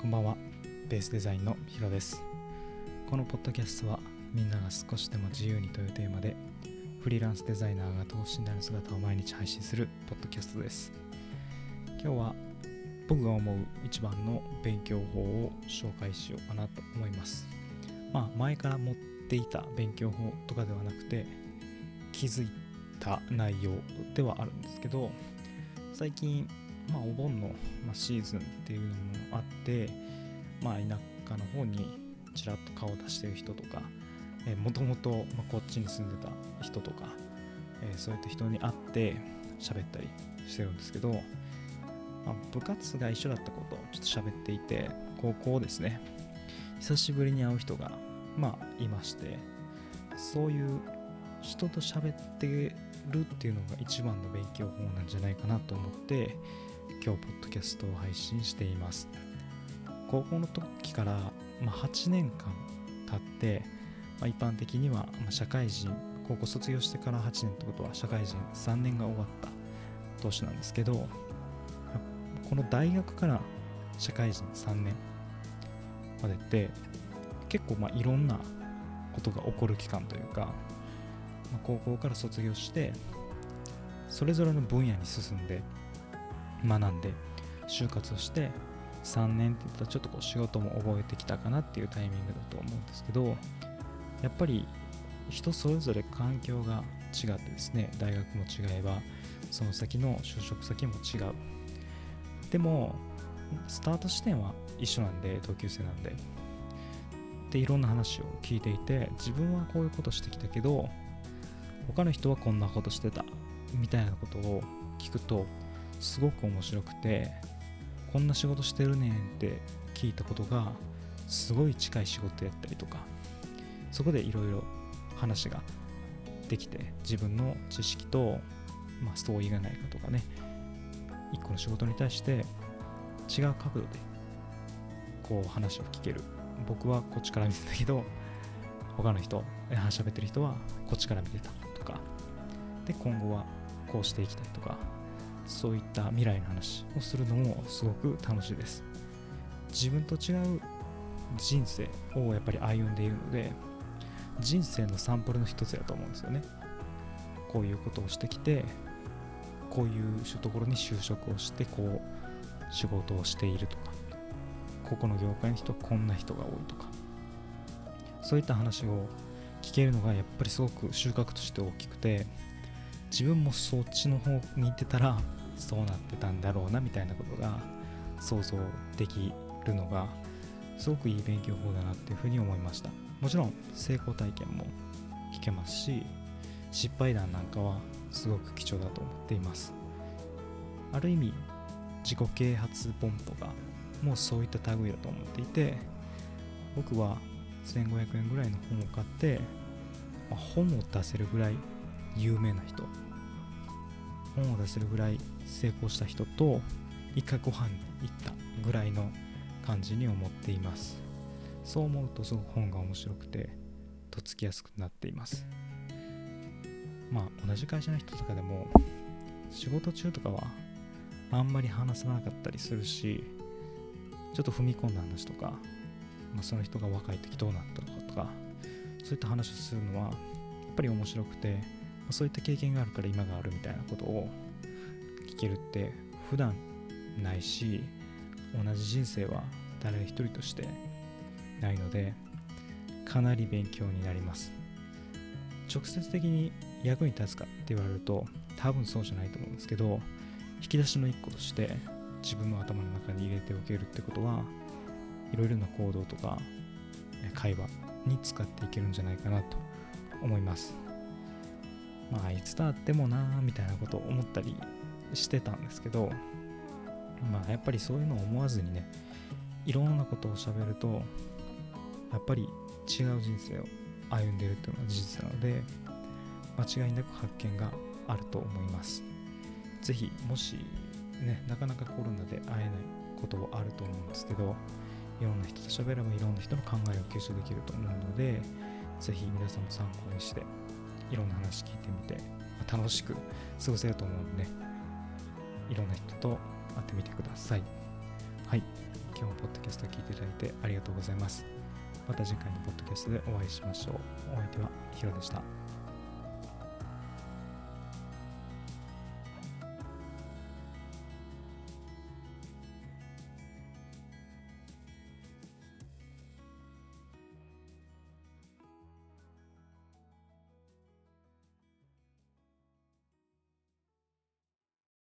こんばんは。ベースデザインのヒロです。このポッドキャストはみんなが少しでも自由にというテーマでフリーランスデザイナーが等身大の姿を毎日配信するポッドキャストです。今日は僕が思う一番の勉強法を紹介しようかなと思います。まあ前から持っていた勉強法とかではなくて気づいた内容ではあるんですけど最近まあ、お盆の、ま、シーズンっていうのもあって、まあ、田舎の方にちらっと顔を出してる人とかもともとこっちに住んでた人とか、えー、そういった人に会って喋ったりしてるんですけど、まあ、部活が一緒だったことをちょっと喋っていて高校ですね。久しぶりに会う人がまあいましてそういう人と喋ってるっていうのが一番の勉強法なんじゃないかなと思って今日ポッドキャストを配信しています。高校の時から、まあ、8年間経って、まあ、一般的には、ま社会人高校卒業してから8年ってことは社会人3年が終わった年なんですけどこの大学から社会人3年までって結構まあいろんなことが起こる期間というか、まあ、高校から卒業してそれぞれの分野に進んで学んで就活をして3年って言ったらちょっとこう仕事も覚えてきたかなっていうタイミングだと思うんですけどやっぱり人それぞれ環境が違ってですね大学も違えばその先の就職先も違う。でもスタート地点は一緒なんで同級生なんで。でいろんな話を聞いていて自分はこういうことしてきたけど他の人はこんなことしてたみたいなことを聞くとすごく面白くてこんな仕事してるねんって聞いたことがすごい近い仕事やったりとかそこでいろいろ話ができて自分の知識と、まあ、ストーリーがないかとかね一個の仕事に対して違う角度でこう話を聞ける。僕はこっちから見てたけど他の人喋ってる人はこっちから見てたとかで今後はこうしていきたいとかそういった未来の話をするのもすごく楽しいです。自分と違う人生をやっぱり歩んでいるので人生のサンプルの一つだと思うんですよね。こういうことをしてきてこういうところに就職をしてこう仕事をしているとかここの業界の人はこんな人が多いとかそういった話を聞けるのがやっぱりすごく収穫として大きくて自分もそっちの方に行ってたらそうなってたんだろうなみたいなことが想像できるのがすごくいい勉強法だなっていうふうに思いました。もちろん成功体験も聞けますし失敗談なんかはすごく貴重だと思っています。ある意味自己啓発本とかもうそういった類だと思っていて僕は1500円ぐらいの本を買って、まあ、本を出せるぐらい有名な人。本を出せるぐらい成功した人と一回ご飯に行ったぐらいの感じに思っています。そう思うとすごく本が面白くてとっつきやすくなっています。まあ同じ会社の人とかでも仕事中とかはあんまり話さなかったりするしちょっと踏み込んだ話とか、まあ、その人が若い時どうなったのかとかそういった話をするのはやっぱり面白くてそういった経験があるから今があるみたいなことを聞けるって普段ないし同じ人生は誰一人としてないのでかなり勉強になります。直接的に役に立つかって言われると多分そうじゃないと思うんですけど引き出しの一個として自分の頭の中に入れておけるってことはいろいろな行動とか会話に使っていけるんじゃないかなと思います。まあいつだってもなーみたいなことを思ったりしてたんですけどまあやっぱりそういうのを思わずにねいろんなことを喋るとやっぱり違う人生を歩んでるっていうのは事実なので間違いなく発見があると思います。是非もしねなかなかコロナで会えないことはあると思うんですけどいろんな人と喋ればいろんな人の考えを吸収できると思うので是非皆さんも参考にしていろんな話聞いてみて、楽しく過ごせると思うんで、ねいろんな人と会ってみてください。はい。今日もポッドキャスト聞いてありがとうございます。また次回のポッドキャストでお会いしましょう。お相手はヒロでした。